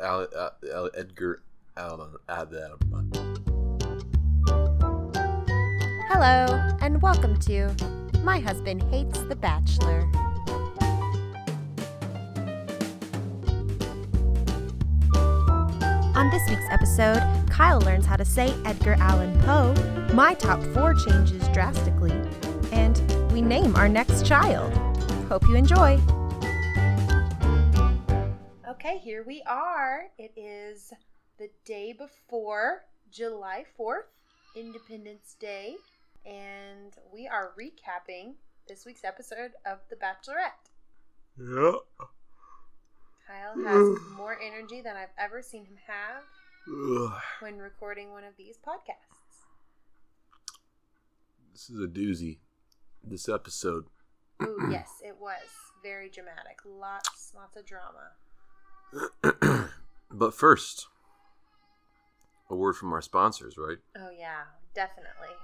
Al, uh, Al- Edgar Allan. Adam. Hello, and welcome to My Husband Hates the Bachelor. On this week's episode, Kyle learns how to say Edgar Allan Poe, my top four changes drastically, and we name our next child. Hope you enjoy. Okay, here we are. It is the day before July 4th, Independence Day, and we are recapping this week's episode of The Bachelorette. Yeah. Kyle has more energy than I've ever seen him have Ugh. when recording one of these podcasts. This is a doozy. This episode. Ooh, yes, it was very dramatic. Lots, lots of drama. but first, a word from our sponsors, right? Oh yeah, definitely.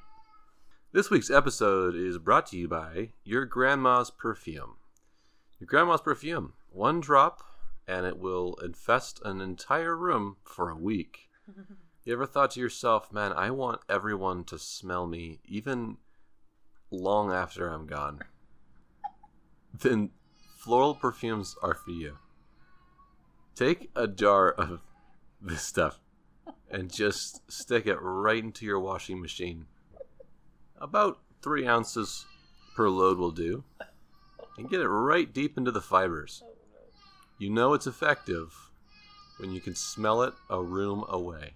This week's episode is brought to you by Your Grandma's Perfume. Your Grandma's Perfume. One drop, and it will infest an entire room for a week. You ever thought to yourself, man, I want everyone to smell me even long after I'm gone? Then floral perfumes are for you. Take a jar of this stuff and just stick it right into your washing machine. About three ounces per load will do. And get it right deep into the fibers. You know it's effective when you can smell it a room away.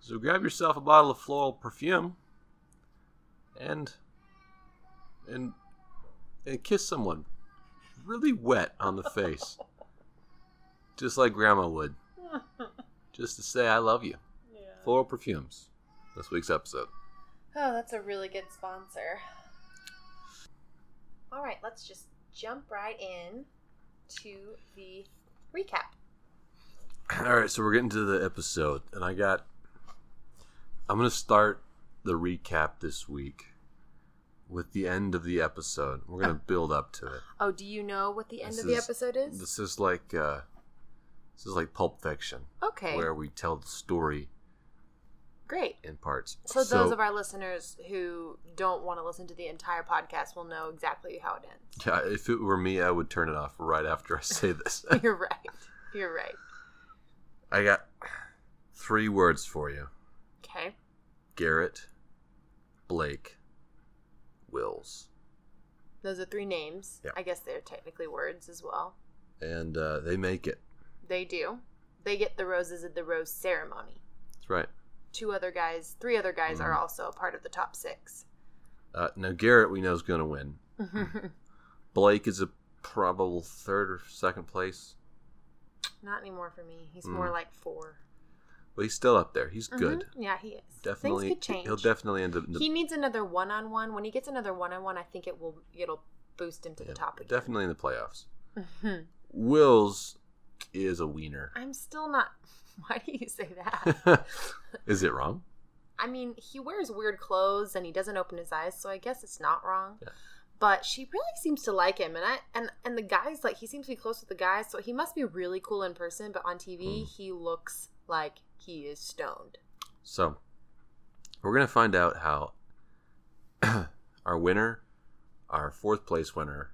So grab yourself a bottle of floral perfume and and and kiss someone really wet on the face. Just like grandma would. Just to say I love you. Yeah. Floral perfumes. This week's episode. Oh, that's a really good sponsor. All right, let's just jump right in to the recap. All right, so we're getting to the episode, and I got. I'm gonna start the recap this week with the end of the episode. We're gonna build up to it. Oh, do you know what the end This of the is- episode is? This is like uh, this is like Pulp Fiction, Okay, where we tell the story great. in parts. So, those of our listeners who don't want to listen to the entire podcast will know exactly how it ends. yeah, if it were me, I would turn it off right after I say this. You're right. You're right. I got three words for you: Okay. Garrett, Blake, Wills. Those are three names. Yeah. I guess they're technically words as well. and uh, they make it. They do. They get the roses at the rose ceremony. That's right. Two other guys, three other guys are Mhm. also a part of the top six. Uh, now Garrett, we know is going to win. Blake is a probable third or second place, Not anymore for me. He's Mm. more like 4 but he's still up there. He's good. Mhm. Yeah, he is. Definitely, Things could change. he'll definitely end up. In the, he needs another one-on-one. When he gets another one-on-one, I think it will it'll boost him to yeah, the top again. definitely in the playoffs. Mhm. Wills is a wiener. I'm still not. Why do you say that? is it wrong? I mean, he wears weird clothes and he doesn't open his eyes, so I guess it's not wrong. Yeah. But she really seems to like him, and I and and the guys like he seems to be close with the guys, so he must be really cool in person. But on TV, Mm. he looks like he is stoned. So we're gonna find out how our winner, our fourth place winner,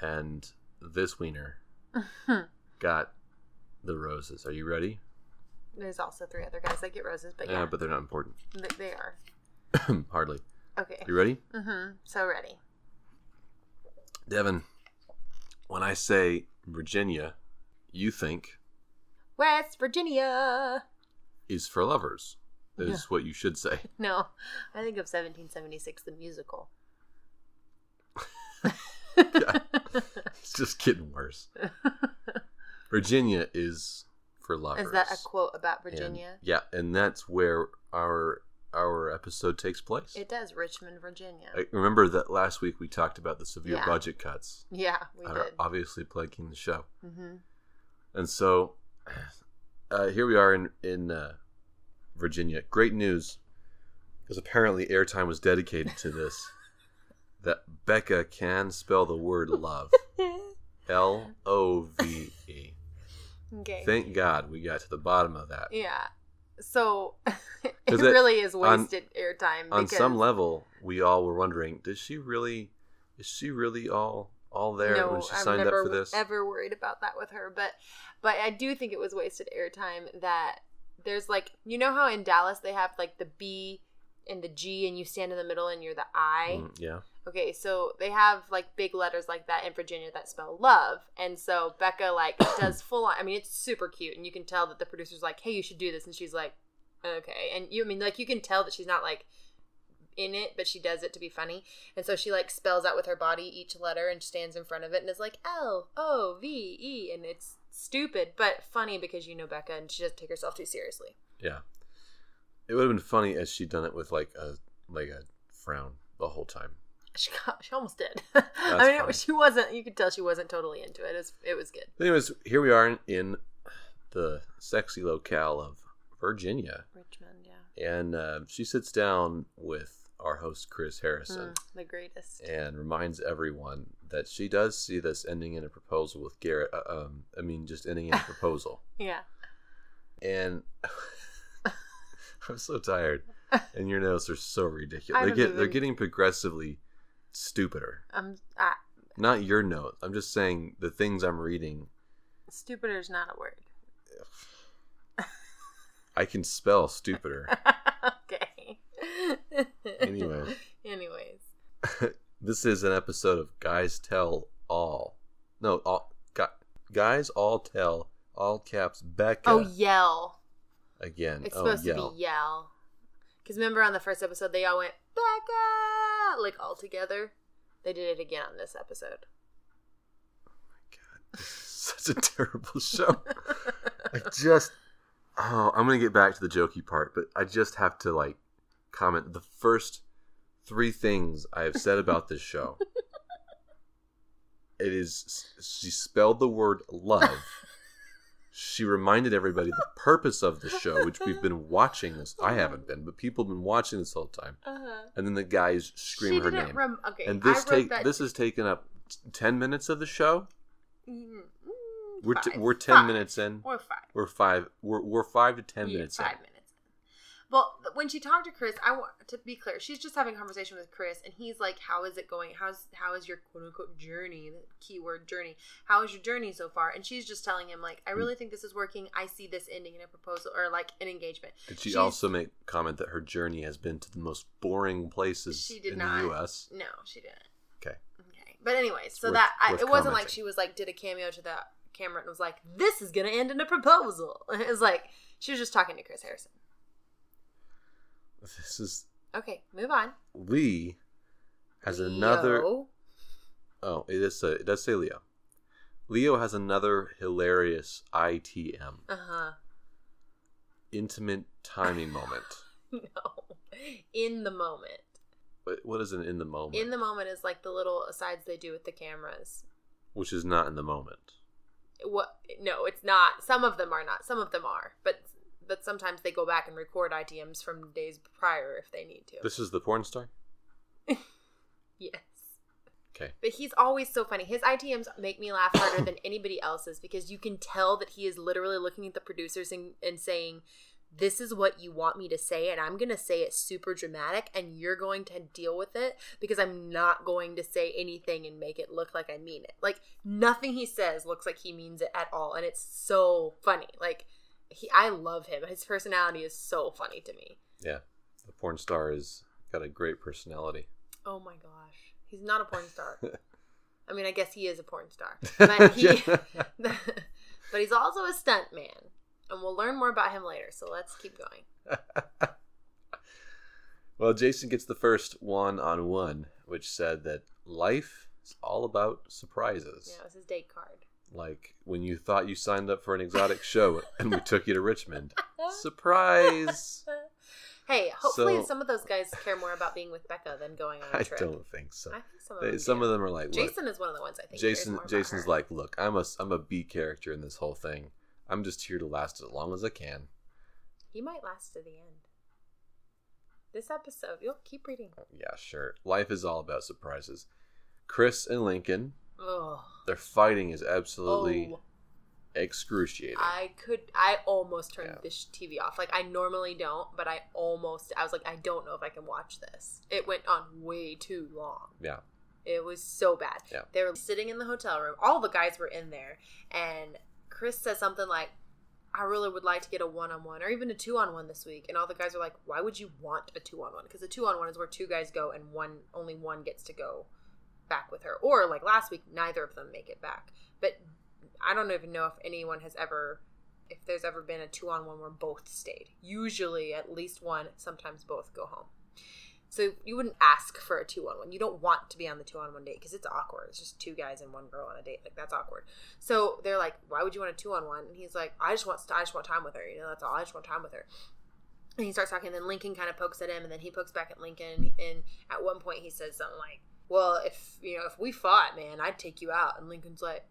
and this wiener got the roses. Are you ready? There's also three other guys that get roses, but yeah, yeah, but they're not important. th- they are Hardly. okay. You ready? Mm-hmm. So ready. Devin, when I say Virginia, you think West Virginia. is for lovers. Is what you should say. No, I think of 1776, the musical. It's just getting worse. Virginia is for lovers. Is that a quote about And- Virginia? yeah, and that's where our our episode takes place. It does, Richmond, Virginia. I remember that last week we talked about the severe Yeah. budget cuts yeah, we are did. obviously plaguing the show. hmm And so uh, here we are in in uh, Virginia. Great news, because apparently airtime was dedicated to this. that Becca can spell the word love. L O V E. Okay. Thank God we got to the bottom of that. yeah. So it it- really is on- wasted airtime. On some level, we all were wondering, does she really? Is she really all all there no, when she signed up for this? ever worried about that with her, but but I do think it was wasted airtime. That there's like you know how in Dallas they have like the B and the G, and you stand in the middle and you're the I. Mm, yeah. Okay, so they have like big letters like that in Virginia that spell love, and so Becca like does full on. I mean, it's super cute, and you can tell that the producer's like, "Hey, you should do this," and she's like, "Okay," and you I mean like you can tell that she's not like in it, but she does it to be funny, and so she like spells out with her body each letter and stands in front of it and is like L O V E, and it's stupid but funny because you know Becca and she doesn't take herself too seriously. Yeah. It would have been funny as she'd done it with like a like a frown the whole time. She got, she almost did. I mean, it, she wasn't. You could tell she wasn't totally into it. It was, it was good. Anyways, here we are in, in the sexy locale of Virginia, Richmond, yeah. and uh, she sits down with our host Chris Harrison Mm, the greatest. and reminds everyone that she does see this ending in a proposal with Garrett. Uh, um, I mean, just ending in a proposal, Yeah. and I'm so tired. And your notes are so ridiculous. They get they're getting progressively stupider. Um, I, Not your note. I'm just saying the things I'm reading. stupider is not a word. I can spell stupider. okay. Anyways. Anyways. this is an episode of Guys Tell All. No, all gu- guys all tell all caps Becca Oh, yell. again. It's oh, supposed yell. to be yell. Because remember on the first episode, they all went, Becca! Like all together. They did it again on this episode. Oh my god, such a terrible show. I just oh, I'm gonna get back to the jokey part, but I just have to like comment the first three things I have said about this show. It is she spelled the word love. She reminded everybody the purpose of the show, which we've been watching this. I haven't been, but people have been watching this whole time. Uh-huh. And then the guys scream she her name. Rem- okay, and this take this has taken up t- ten minutes of the show. Mm, mm, We're t- we're ten Five. minutes in. Or five. We're five. We're, we're five to ten Yeah, minutes five in. minutes. Well, when she talked to Chris, I want to be clear. She's just having a conversation with Chris, and he's like, "How is it going? How's how is your quote unquote journey? The keyword journey. How is your journey so far?" And she's just telling him like. "I really think this is working. I see this ending in a proposal or like an engagement." Did she She's- also make comment that her journey has been to the most boring places She did in not. the U.S.? No, she didn't. Okay. Okay, but anyways, so worth- that I, it wasn't like she was like did a cameo to the camera and was like, "This is gonna end in a proposal." It was like she was just talking to Chris Harrison. This is Okay, move on. Lee has another. Oh, it is. A, it does say Leo. Leo has another hilarious ITM Uh-huh. intimate timing moment. No. In the moment. What, what is an in the moment? In the moment is like the little asides they do with the cameras. which is not in the moment. What no, it's not. Some of them are not. Some of them are. But but sometimes they go back and record ITMs from days prior if they need to. This is the porn star. yes. Okay. But he's always so funny. His ITMs make me laugh harder than anybody else's because you can tell that he is literally looking at the producers and, and saying, This is what you want me to say, and I'm going to say it super dramatic, and you're going to deal with it because I'm not going to say anything and make it look like I mean it. Like, nothing he says looks like he means it at all, and it's so funny. Like, he, I love him. His personality is so funny to me. Yeah, the porn star is got a great personality. Oh my gosh. He's not a porn star. I mean, I guess he is a porn star. But he but he's also a stunt man. And we'll learn more about him later, so let's keep going. well, Jason gets the first one on one, which said that life is all about surprises. Yeah, it was his date card. Like when you thought you signed up for an exotic show and we took you to Richmond. Surprise! Hey, hopefully So- some of those guys care more about being with Becca than going on a I trip. don't think so. I think some of They, them. some of them are like, Jason is one of the ones I think. Jason Jason's like, look, I'm a I'm a B character in this whole thing. I'm just here to last as long as I can. he might last to the end. This episode, you'll keep reading. Yeah, sure. Life is all about surprises. Chris and Lincoln, Oh, their fighting is absolutely oh, excruciating. I could. I almost turned Yeah. the sh- TV off. Like I normally don't, but I almost. I was like, I don't know if I can watch this. It went on way too long. yeah. It was so bad. Yeah. They were sitting in the hotel room. All the guys were in there, and Chris said something like, "I really would like to get a one-on-one or even a two-on-one this week." And all the guys are like, "Why would you want a two-on-one? Because a two-on-one is where two guys go and one only one gets to go back with her. Or like last week, neither of them make it back. But I don't even know if anyone has ever." If there's ever been a two on one where both stayed, usually at least one, sometimes both go home. So you wouldn't ask for a two on one. You don't want to be on the two on one date because it's awkward. It's just two guys and one girl on a date. Like that's awkward. So they're like, "Why would you want a two on one?" And he's like, "I just want I just want time with her. You know, that's all. I just want time with her." And he starts talking. And then Lincoln kind of pokes at him, and then he pokes back at Lincoln. And at one point, he says something like, "Well, if you know, if we fought, man, I'd take you out." And Lincoln's like,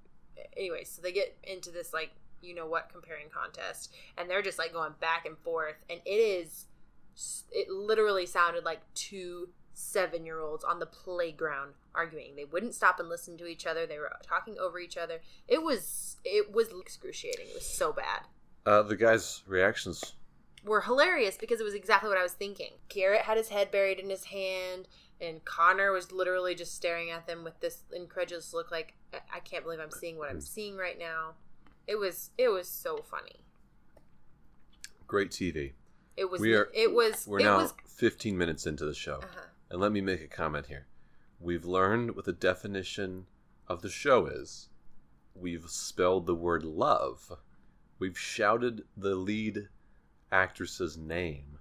"Anyway." So they get into this like you know what comparing contest, and they're just like going back and forth, and it is it literally sounded like two seven year olds on the playground arguing. They wouldn't stop and listen to each other. They were talking over each other. It was it was excruciating. It was so bad. Uh, the guys' reactions. were hilarious because it was exactly what i was thinking. Garrett had his head buried in his hand and connor was literally just staring at them with this incredulous look like "I- can't believe i'm seeing what i'm seeing right now it was it was so funny Great TV. it was We are- it was We're it now was 15 minutes into the show. uh-huh. And let me make a comment here. We've learned what the definition of the show is. We've spelled the word love. We've shouted the lead actress's name.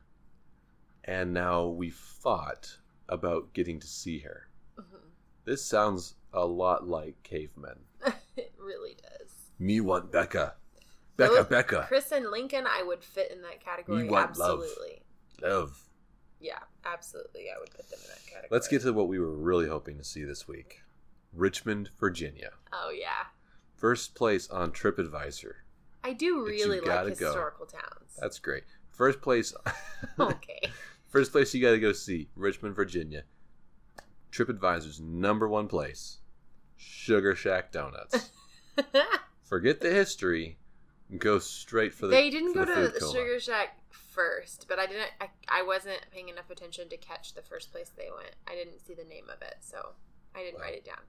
And now we fought about getting to see her. Mhm. This sounds a lot like cavemen. it really does Me want Becca. Becca, Those- Becca. Chris and Lincoln, I would fit in that category. We want absolutely. Love. Yeah, absolutely. I would put them in that category. Let's get to what we were really hoping to see this week Richmond, Virginia. Oh yeah, First place on TripAdvisor. I do really like gotta go. historical towns. That's great. First place. okay. First place you got to go see Richmond, Virginia. TripAdvisor's number one place, Sugar Shack Donuts. Forget the history, go straight for the. they didn't go the to the. Sugar Shack first, but I didn't. I, I wasn't paying enough attention to catch the first place they went. I didn't see the name of it, so I didn't write it down.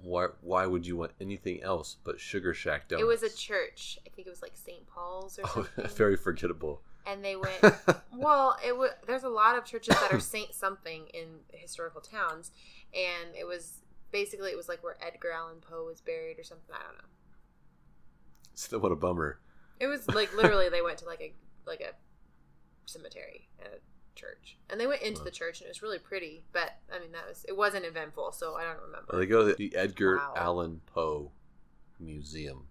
Why? Why would you want anything else but Sugar Shack Donuts? It was a church. I think it was like St. Paul's or Oh, very forgettable. And they went well it was there's a lot of churches that are saint something in historical towns and it was basically it was like where edgar allan poe was buried or something i don't know. Still, what a bummer. it was like literally they went to like a like a cemetery and a church and they went into the church and it was really pretty but i mean that was it wasn't eventful so i don't remember. They go to the Edgar Wow. Allan Poe Museum,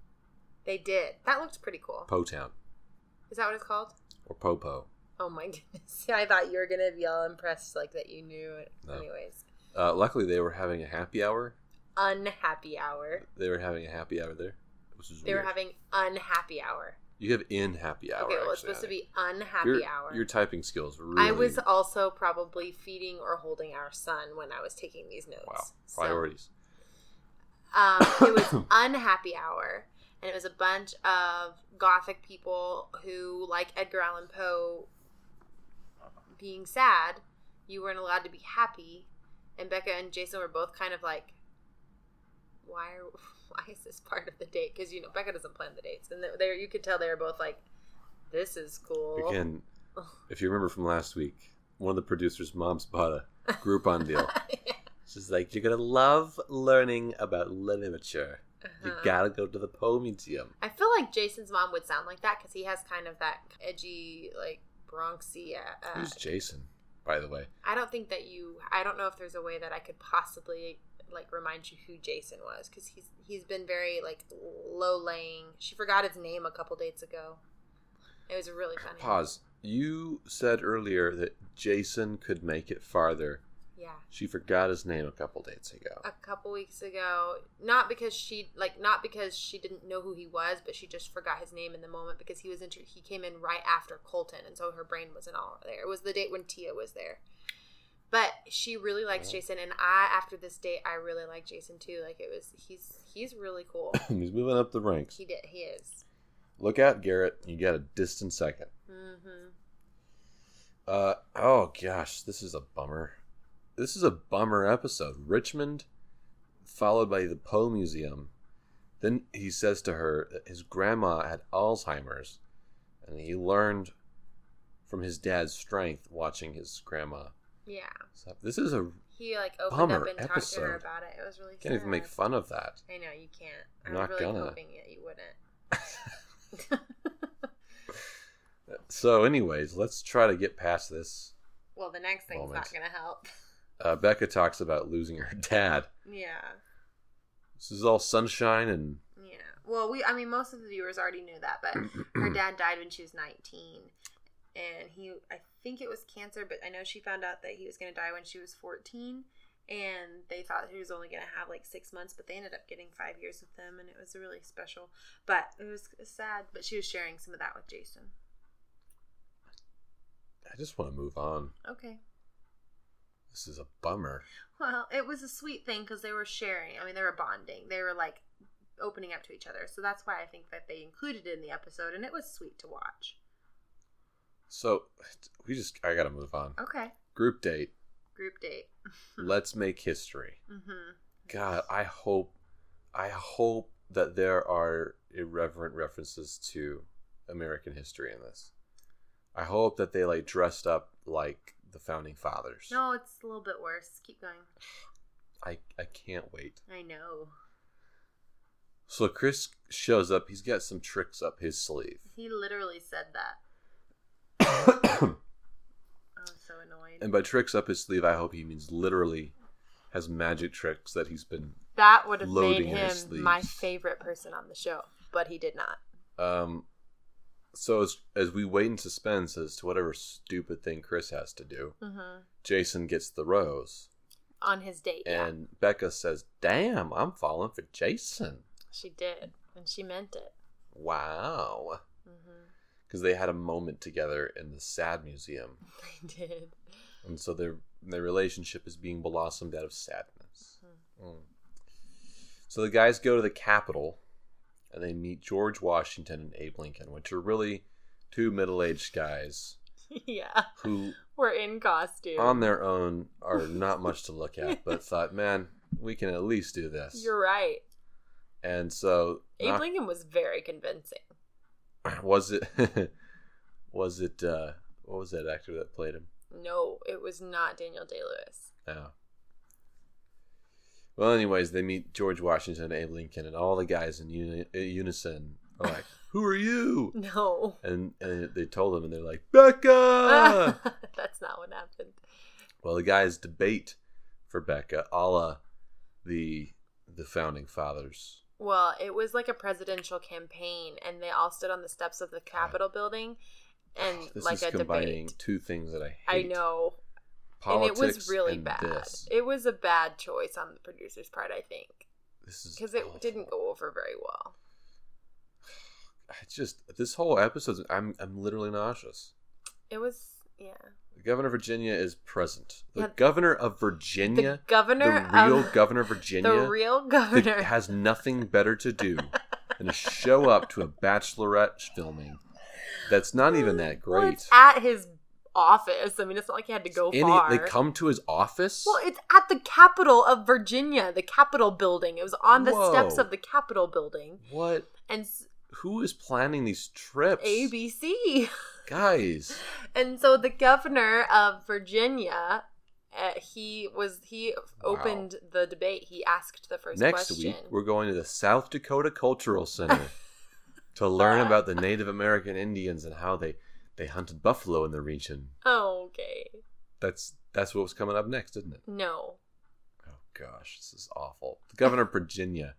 they did. That looked pretty cool. Poe Town, is that what it's called or Popo. oh my goodness i thought you were gonna be all impressed like that you knew it No. anyways Uh, luckily, they were having a happy hour. unhappy hour They were having a happy hour there, which is They were having unhappy hour. You have in happy hour. okay, well, it's supposed to be unhappy your, hour. Your typing skills really. I was also probably feeding or holding our son when I was taking these notes. wow So, priorities. um, it was unhappy hour, and it was a bunch of gothic people who, like Edgar Allan Poe, being sad. You weren't allowed to be happy, and Becca and Jason were both kind of like, "Why are why is this part of the date?" Because you know Becca doesn't plan the dates, and there you could tell they were both like, "This is cool." Again, if you remember from last week, one of the producers' moms bought a Groupon deal. She's like, "You're gonna love learning about literature. You Uh-huh. gotta go to the Poe Museum." I feel like Jason's mom would sound like that because he has kind of that edgy, like Bronxy. Uh, uh, Who's Jason, by the way? I don't think that you. I don't know if there's a way that I could possibly like remind you who Jason was because he's he's been very like low laying. She forgot his name a couple dates ago. It was really funny. Pause. You said earlier that Jason could make it farther. Yeah, She forgot his name a couple dates ago. a couple weeks ago. Not because she like not because she didn't know who he was, but she just forgot his name in the moment because he was inter- he came in right after Colton, and so her brain wasn't all there. It was the date when Tia was there. But she really likes Jason, and I after this date, I really like Jason too. Like it was, he's he's really cool. He's moving up the ranks. he did, he is. Look out, Garrett. You got a distant second. hmm Uh oh gosh, this is a bummer. This is a bummer episode. Richmond, followed by the Poe Museum. Then he says to her that his grandma had Alzheimer's, and he learned from his dad's strength watching his grandma. Yeah, So this is a he like opened Bummer up and talked to her episode. about it. It was really can't even make fun of that. I know you can't. I'm I'm not really gonna. hoping that you wouldn't. So, anyways, let's try to get past this. well, the next thing's Moment. not gonna help. Uh, Becca talks about losing her dad. Yeah. This is all sunshine and Yeah. Well, we I mean most of the viewers already knew that, but her dad died when she was 19 and he I think it was cancer, but I know she found out that he was going to die when she was 14 and they thought he was only going to have like 6 months, but they ended up getting 5 years with him and it was really special. But it was sad, but she was sharing some of that with Jason. I just want to move on. Okay. This is a bummer. Well, it was a sweet thing because they were sharing. I mean, they were bonding. They were like opening up to each other. So that's why I think that they included it in the episode, and it was sweet to watch. So, we just, I got to move on. Okay. Group date. Group date. Let's make history. mm-hmm. God, I hope, I hope that there are irreverent references to American history in this. I hope that they like dressed up like the founding fathers. No, it's a little bit worse. Keep going. I, I can't wait. I know. So Chris shows up. He's got some tricks up his sleeve. He literally said that. and I was so annoyed. And by tricks up his sleeve, I hope he means literally has magic tricks that he's been. that would have made him my favorite person on the show, but he did not. Um, so as as we wait in suspense as to whatever stupid thing Chris has to do, Mm-hmm. Jason gets the rose, On his date, yeah. and Becca says, "Damn, I'm falling for Jason." She did, and she meant it. Wow, Mm-hmm. because they had a moment together in the Sad Museum, They did. and so their their relationship is being blossomed out of sadness. Mm. So the guys go to the Capitol, and they meet George Washington and Abe Lincoln, which are really two middle aged guys yeah. who, We're in costume. on their own, are not much to look at, but thought, man, we can at least do this. You're right. And so, Abe not- Lincoln was very convincing. was it? was it? uh What was that actor that played him? No, it was not Daniel Day Lewis. Yeah. Well, anyways, they meet George Washington and Abe Lincoln, and all the guys in uni- uh, unison are like, "Who are you?" No. And, and they told him, and they're like, "Becca." That's not what happened. well, the guys debate for Becca, a la the the founding fathers. Well, it was like a presidential campaign, and they all stood on the steps of the Capitol building, and This like is a combining debate. two things that I hate. I know, Politics and it was really bad. This, It was a bad choice on the producer's part, I think, this is because it awful. didn't go over very well. It's just this whole episode. I'm I'm literally nauseous. It was, yeah. The governor of Virginia is present. The Yeah. governor of The Virginia, governor, the real of, governor of Virginia, the real governor, has nothing better to do than to show up to a bachelorette filming. That's not even that Well, great. it's at his office. I mean, it's not like he had to go Any- far. they come to his office. Well, it's at the Capitol of Virginia, the Capitol building. It was on the steps of the Capitol building, what? and Who is planning these trips? ABC. guys. And so the governor of Virginia, uh, he was he opened the debate. He asked the first Next question. week, we're going to the South Dakota Cultural Center to learn about the Native American Indians and how they they hunted buffalo in the region. Oh, okay. That's that's what was coming up next, isn't it? No. Oh gosh, this is awful. The governor of Virginia,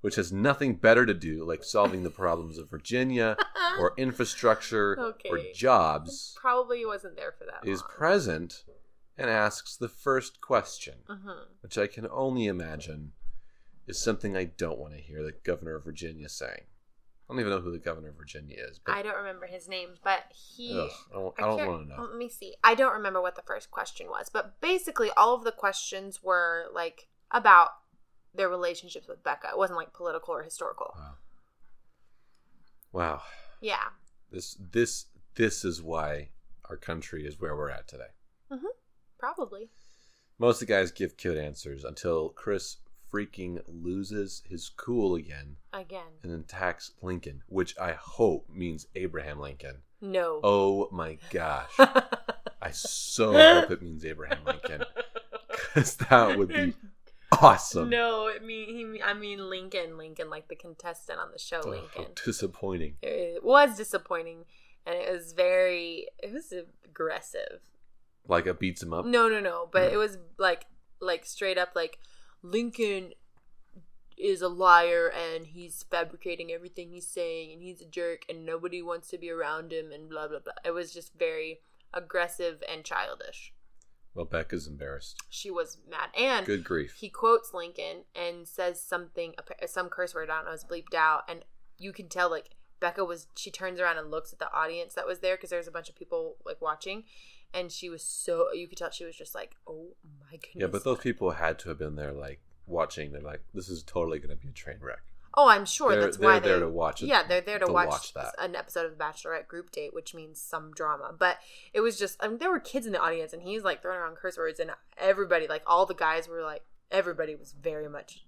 which has nothing better to do, like solving the problems of Virginia or infrastructure or Okay. jobs, Probably wasn't there for that. is long. present and asks the first question, Mhm. which I can only imagine is something I don't want to hear the governor of Virginia saying. I don't even know who the governor of Virginia is. But I don't remember his name, but he. ugh, I don't, I don't want to know. Let me see. I don't remember what the first question was, but basically all of the questions were like about their relationships with Becca. It wasn't like political or historical. Wow. Wow. Yeah. This this this is why our country is where we're at today. Mm-hmm. Probably. Most of the guys give cute answers until Chris freaking loses his cool again Again. and attacks Lincoln, which I hope means Abraham Lincoln. No. Oh my gosh. I so hope it means Abraham Lincoln because that would be awesome. No, it mean he. I mean Lincoln. Lincoln, like the contestant on the show. Oh, Lincoln. disappointing. It was disappointing, and it was very. It was aggressive. Like a beats him up. No, no, no. But hmm. it was like, like straight up, like Lincoln is a liar and he's fabricating everything he's saying and he's a jerk and nobody wants to be around him and blah blah blah. It was just very aggressive and childish. Well, Becca's embarrassed. She was mad, and Good grief. he quotes Lincoln and says something, some curse word I don't know is bleeped out, and you can tell like Becca was. She turns around and looks at the audience that was there because there's a bunch of people like watching, and she was so you could tell she was just like, oh my goodness. Yeah, but those people had to have been there, like watching. They're like, "This is totally going to be a train wreck." Oh, I'm sure They're- that's they're why there to watch it- Yeah, they're there to, to watch, watch that. an episode of The Bachelorette group date, which means some drama. But it was just, I mean, there were kids in the audience, and he's like throwing around curse words, and everybody, like all the guys, were like, everybody was very much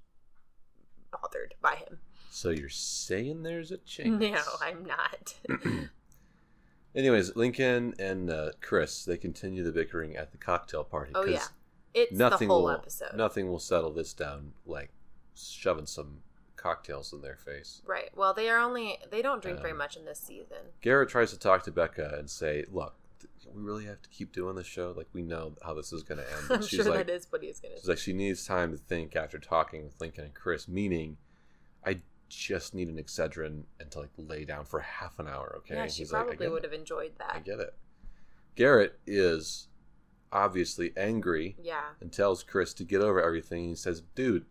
bothered by him. So you're saying there's a chance? No, I'm not. Anyways, Lincoln and uh, Chris they continue the bickering at the cocktail party. Oh, yeah. It's nothing the whole will episode, nothing will settle this down like shoving some cocktails in their face. right? Well, they are only they don't drink very Um, much in this season. Garrett tries to talk to Becca and say, "Look, we really have to keep doing this show. Like we know how this is going to end." I'm she's sure like, that is what he's gonna. she's like, she needs time to think after talking with Lincoln and Chris. Meaning, just need an Excedrin and to like lay down for half an hour. Okay? yeah, she he's "I probably it. would have enjoyed that. I get it. Garrett is obviously angry Yeah. and tells Chris to get over everything. He says, "Dude,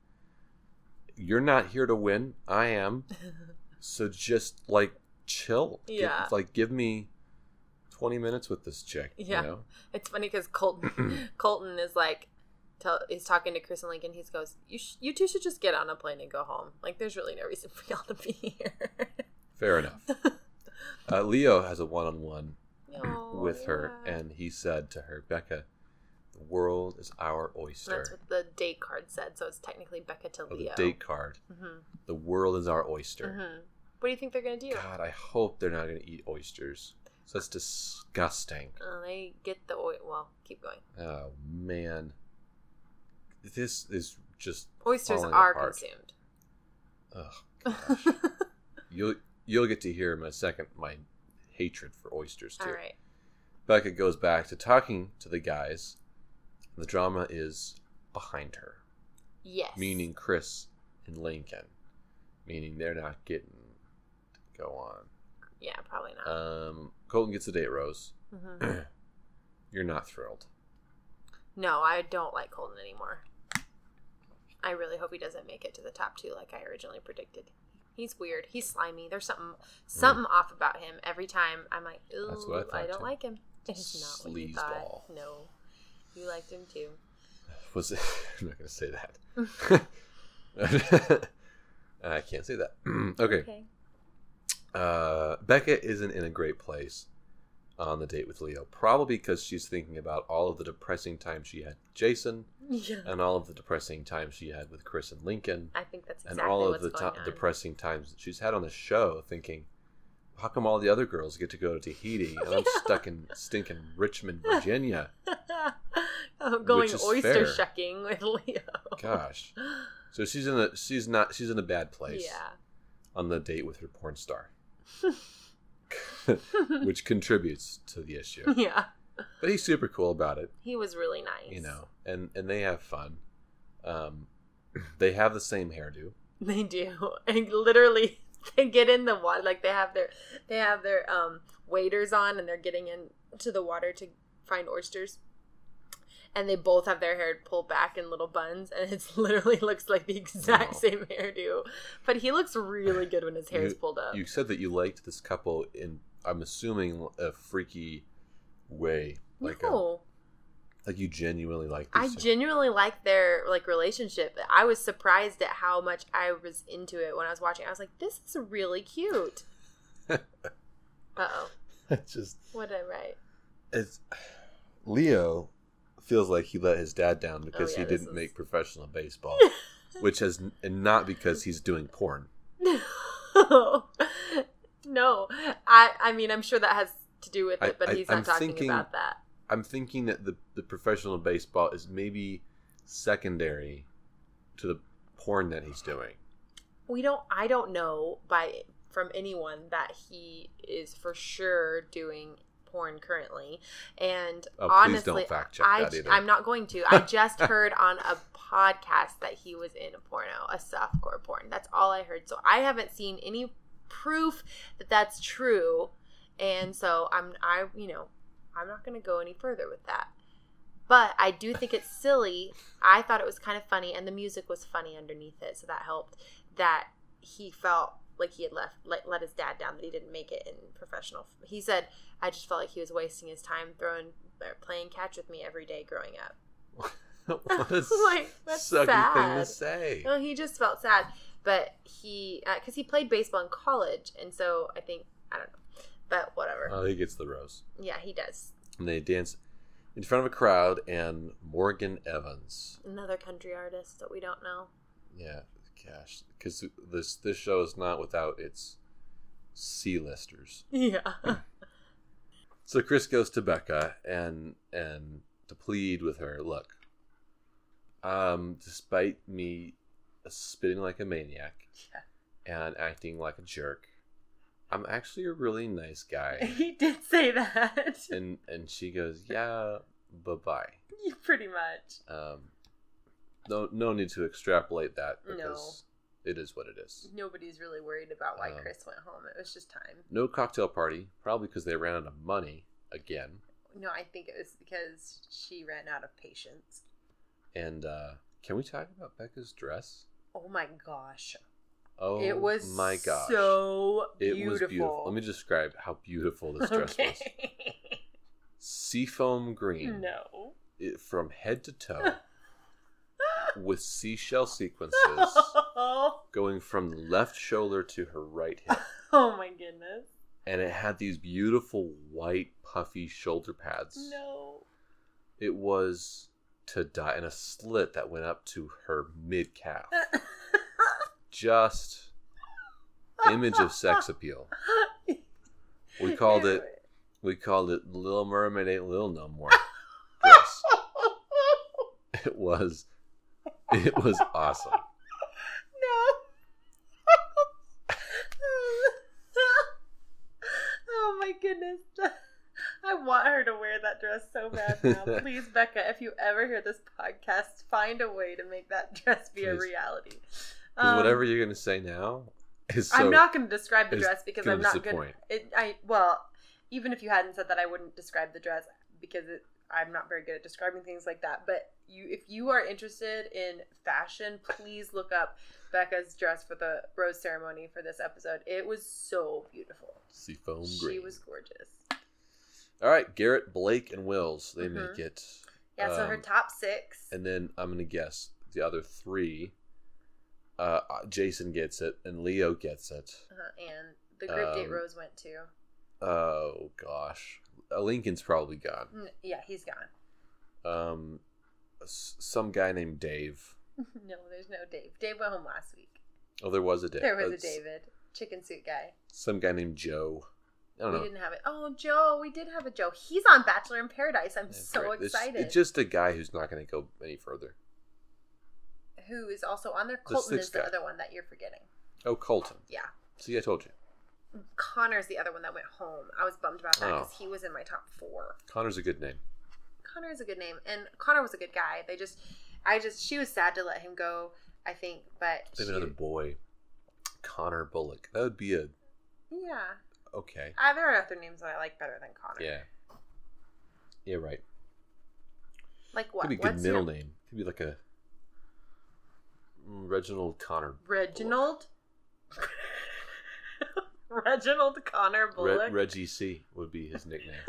you're not here to win. I am. So just like chill. Give- Yeah. like give me 20 minutes with this chick. Yeah. You know? It's funny because Colton Colton is like, tell, he's talking to Chris and Lincoln. He goes, "You sh- you two should just get on a plane and go home. Like, there's really no reason for y'all to be here." Fair enough. Uh, Leo has a one-on-one Oh, with her, yeah. and he said to her, "Becca, the world is our oyster." that's what the date card said. So it's technically Becca to Oh, the Leo. date card. hmm The world is our oyster. hmm What do you think they're gonna do? God, I hope they're not going to eat oysters. So that's disgusting. Uh, they get the oil. Well, keep going. Oh man, this is just Oysters are apart. consumed. Gosh. you'll you'll get to hear a second my hatred for oysters too. All right. Becca goes back to talking to the guys. The drama is behind her, Yes. meaning Chris and Lincoln, meaning they're not getting to go on. Yeah, probably not. Um, Colton gets a date rose. hmm You're not thrilled. No, I don't like Colton anymore. I really hope he doesn't make it to the top two like I originally predicted. He's weird. He's slimy. There's something something off about him. Every time I'm like, ooh, Mm. I don't too. like him. It's not what you thought. Sleazeball. No, you liked him too. Was it? I'm not going to say that. I can't say that. okay. Okay. Uh, Becca isn't in a great place on the date with Leo, probably because she's thinking about all of the depressing times she had Jason Yeah. and all of the depressing times she had with Chris and Lincoln I think that's and all of the on. depressing times that she's had on the show thinking how come all the other girls get to go to Tahiti and I'm stuck in stinking Richmond, Virginia? Oh, I'm going oyster fair. shucking with Leo. Gosh. So she's in a she's not she's in a bad place Yeah. on the date with her porn star. Which contributes to the issue. yeah. But he's super cool about it, He was really nice. you know. And and they have fun. Um they have the same hairdo. They do. And literally they get in the water like they have their they have their um waders on and they're getting into the water to find oysters. and they both have their hair pulled back in little buns, and it literally looks like the exact same hairdo. But he looks really good when his hair is pulled up. You said that you liked this couple in, I'm assuming, a freaky way. Like, a, like you genuinely like I genuinely like their like relationship. I was surprised at how much I was into it when I was watching. I was like, "This is really cute." uh oh, It's just what did I write? it's Leo feels like he let his dad down because Oh, he yeah, this didn't is- make professional baseball, which has and not because he's doing porn. no, I I mean I'm sure that has to do with it, but I- he's not I'm talking thinking- about that. I'm thinking that the the professional baseball is maybe secondary to the porn that he's doing. We don't. I don't know by from anyone that he is for sure doing porn currently, and Oh, honestly, don't fact check I, I'm not going to. I just heard on a podcast that he was in a porno, a softcore porn. That's all I heard. So I haven't seen any proof that that's true, and so I'm I you know I'm not going to go any further with that. But I do think it's silly. I thought it was kind of funny, and the music was funny underneath it, so that helped. That he felt like he had left, let, let his dad down, that he didn't make it in professional. He said, "I just felt like he was wasting his time throwing, or playing catch with me every day growing up." what a Like, that's sucky thing to say. No, he just felt sad, but he uh, because he played baseball in college, and so I think I don't know, but whatever. Oh, he gets the rose. yeah, he does. And they dance in front of a crowd and Morgan Evans. Another country artist that we don't know. Yeah, gosh, because this this show is not without its C-listers. Yeah. So Chris goes to Becca and and to plead with her. Look, um, despite me spitting like a maniac and acting like a jerk, I'm actually a really nice guy. he did say that. and and she goes, yeah, bye bye. Pretty much. Um, no no need to extrapolate that No. because it is what it is. Nobody's really worried about why Um, Chris went home. It was just time. No cocktail party, probably because they ran out of money again. No, I think it was because she ran out of patience. And uh, can we talk about Becca's dress? Oh my gosh. Oh, it was my gosh! so it beautiful. was beautiful. Let me describe how beautiful this dress was. okay. Seafoam green, no. it, from head to toe, with seashell sequences going from left shoulder to her right hip. Oh my goodness. and it had these beautiful white puffy shoulder pads. No. It was to die, in a slit that went up to her mid calf. Just image of sex appeal. We called it we called it Little Mermaid Ain't Little No More. Dress. It was it was awesome. no. oh my goodness. I want her to wear that dress so bad now. Please, Becca, if you ever hear this podcast, find a way to make that dress be a reality. Because Um, whatever you're gonna say now is so I'm not going to describe the dress because I'm not disappoint. It, I well, even if you hadn't said that, I wouldn't describe the dress because it, I'm not very good at describing things like that. But you, if you are interested in fashion, please look up Becca's dress for the rose ceremony for this episode. It was so beautiful. seafoam She was gorgeous. All right, Garrett, Blake, and Wills. They Mhm. make it. Yeah. So her Um, top six. And then I'm gonna guess the other three. Uh, Jason gets it, and Leo gets it. uh, and the group date um, Rose went to. Oh gosh, uh, Lincoln's probably gone. N- Yeah, he's gone. Um, s- some guy named Dave. no, there's no Dave. Dave went home last week. Oh, there was a Dave. There was a David, chicken suit guy. Some guy named Joe. I don't We know. didn't have it. Oh, Joe, we did have a Joe. He's on Bachelor in Paradise. I'm so great. It's- excited. It's, just a guy who's not going to go any further. Who is also on there? Colton sixth is the guy. other one that you're forgetting. Oh, Colton. Yeah. See, I told you. Connor's the other one that went home. I was bummed about that Oh. because he was in my top four. Connor's a good name. Connor is a good name, and Connor was a good guy. They just, I just, she was sad to let him go. I think, but They have another boy, Connor Bullock. That would be a yeah. okay. Uh, there are other names that I like better than Connor. Yeah. Yeah, right. Like what? Could be a good What's middle your- name. Could be like a Reginald Connor. Reginald. Reginald Connor Re- Bullock. Reggie C would be his nickname.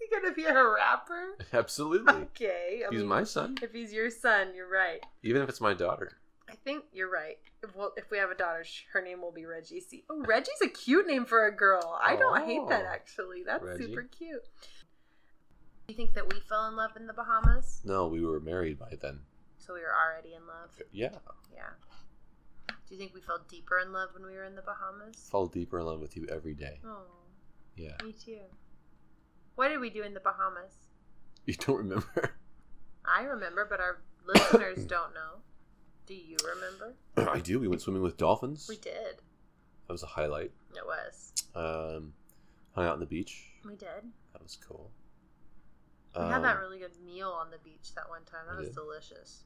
Is he gonna be a rapper? Absolutely. Okay. I He's mean, my son. If he's your son, you're right. Even if it's my daughter. I think you're right. If, well, if we have a daughter, her name will be Reggie C. Oh, Reggie's a cute name for a girl. I don't oh. hate that Oh. actually. That's Reggie. super cute. Do you think that we fell in love in the Bahamas? No, we were married by then. So we were already in love. Yeah. Yeah. Do you think we fell deeper in love when we were in the Bahamas? Fall deeper in love with you every day. Oh, Yeah. me too. What did we do in the Bahamas? You don't remember? I remember, but our listeners don't know. Do you remember? I do. We went swimming with dolphins. We did. That was a highlight. It was. Um, hung out on the beach. We did. That was cool. We had that Um, really good meal on the beach that one time. That was did. delicious.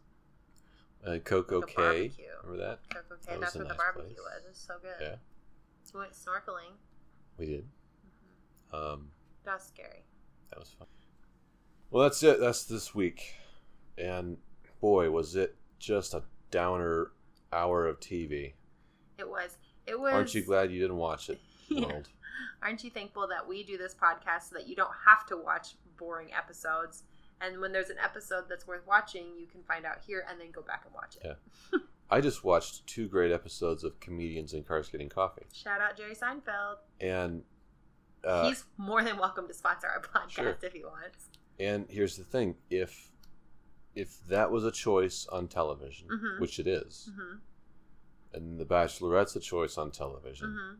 Uh, Coco Cay. barbecue. Remember that? Coco Cay. That was That's where the nice barbecue place. was. It was so good. Yeah, We went snorkeling. we did. hmm Um, That was scary. that was fun. Well, that's it. That's this week. And boy, was it just a downer hour of TV. It was. It was. Aren't you glad you didn't watch it, Yeah. Aren't you thankful that we do this podcast so that you don't have to watch boring episodes? And when there's an episode that's worth watching, you can find out here and then go back and watch it. Yeah. I just watched two great episodes of Comedians in Cars Getting Coffee. Shout out Jerry Seinfeld. And uh, He's more than welcome to sponsor our podcast Sure. if he wants. And here's the thing: if if that was a choice on television, Mhm. which it is, hmm and The Bachelorette's a choice on television, hmm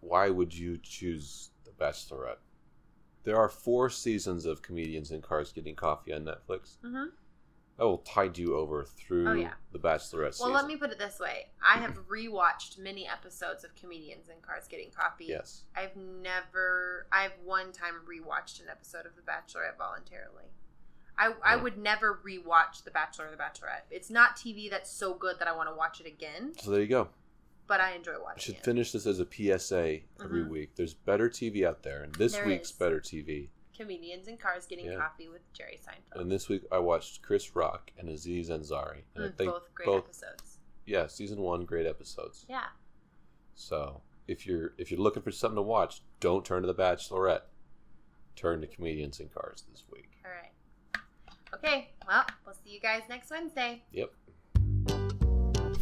why would you choose The Bachelorette? There are four seasons of Comedians in Cars Getting Coffee on Netflix. hmm That will tide you over through Oh, yeah. The Bachelorette Well, season. let me put it this way: I have rewatched many episodes of Comedians in Cars Getting Coffee. Yes. I've never. I've one time rewatched an episode of The Bachelorette voluntarily. I, I would never rewatch The Bachelor or The Bachelorette. It's not TV that's so good that I want to watch it again, So there you go. But I enjoy I watching should it. finish this as a PSA every Mhm. week. There's better TV out there, and this There week's is. better TV. Comedians in Cars Getting Yeah. Coffee with Jerry Seinfeld. And this week I watched Chris Rock and Aziz Ansari, and I Mm, think both great both episodes. yeah, season one great episodes. Yeah. So if you're if you're looking for something to watch, don't turn to The Bachelorette. Turn to Comedians in Cars this week. All right. Okay. Well, we'll see you guys next Wednesday. Yep.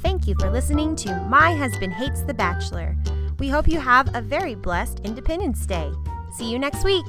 Thank you for listening to My Husband Hates the Bachelor. We hope you have a very blessed Independence Day. See you next week.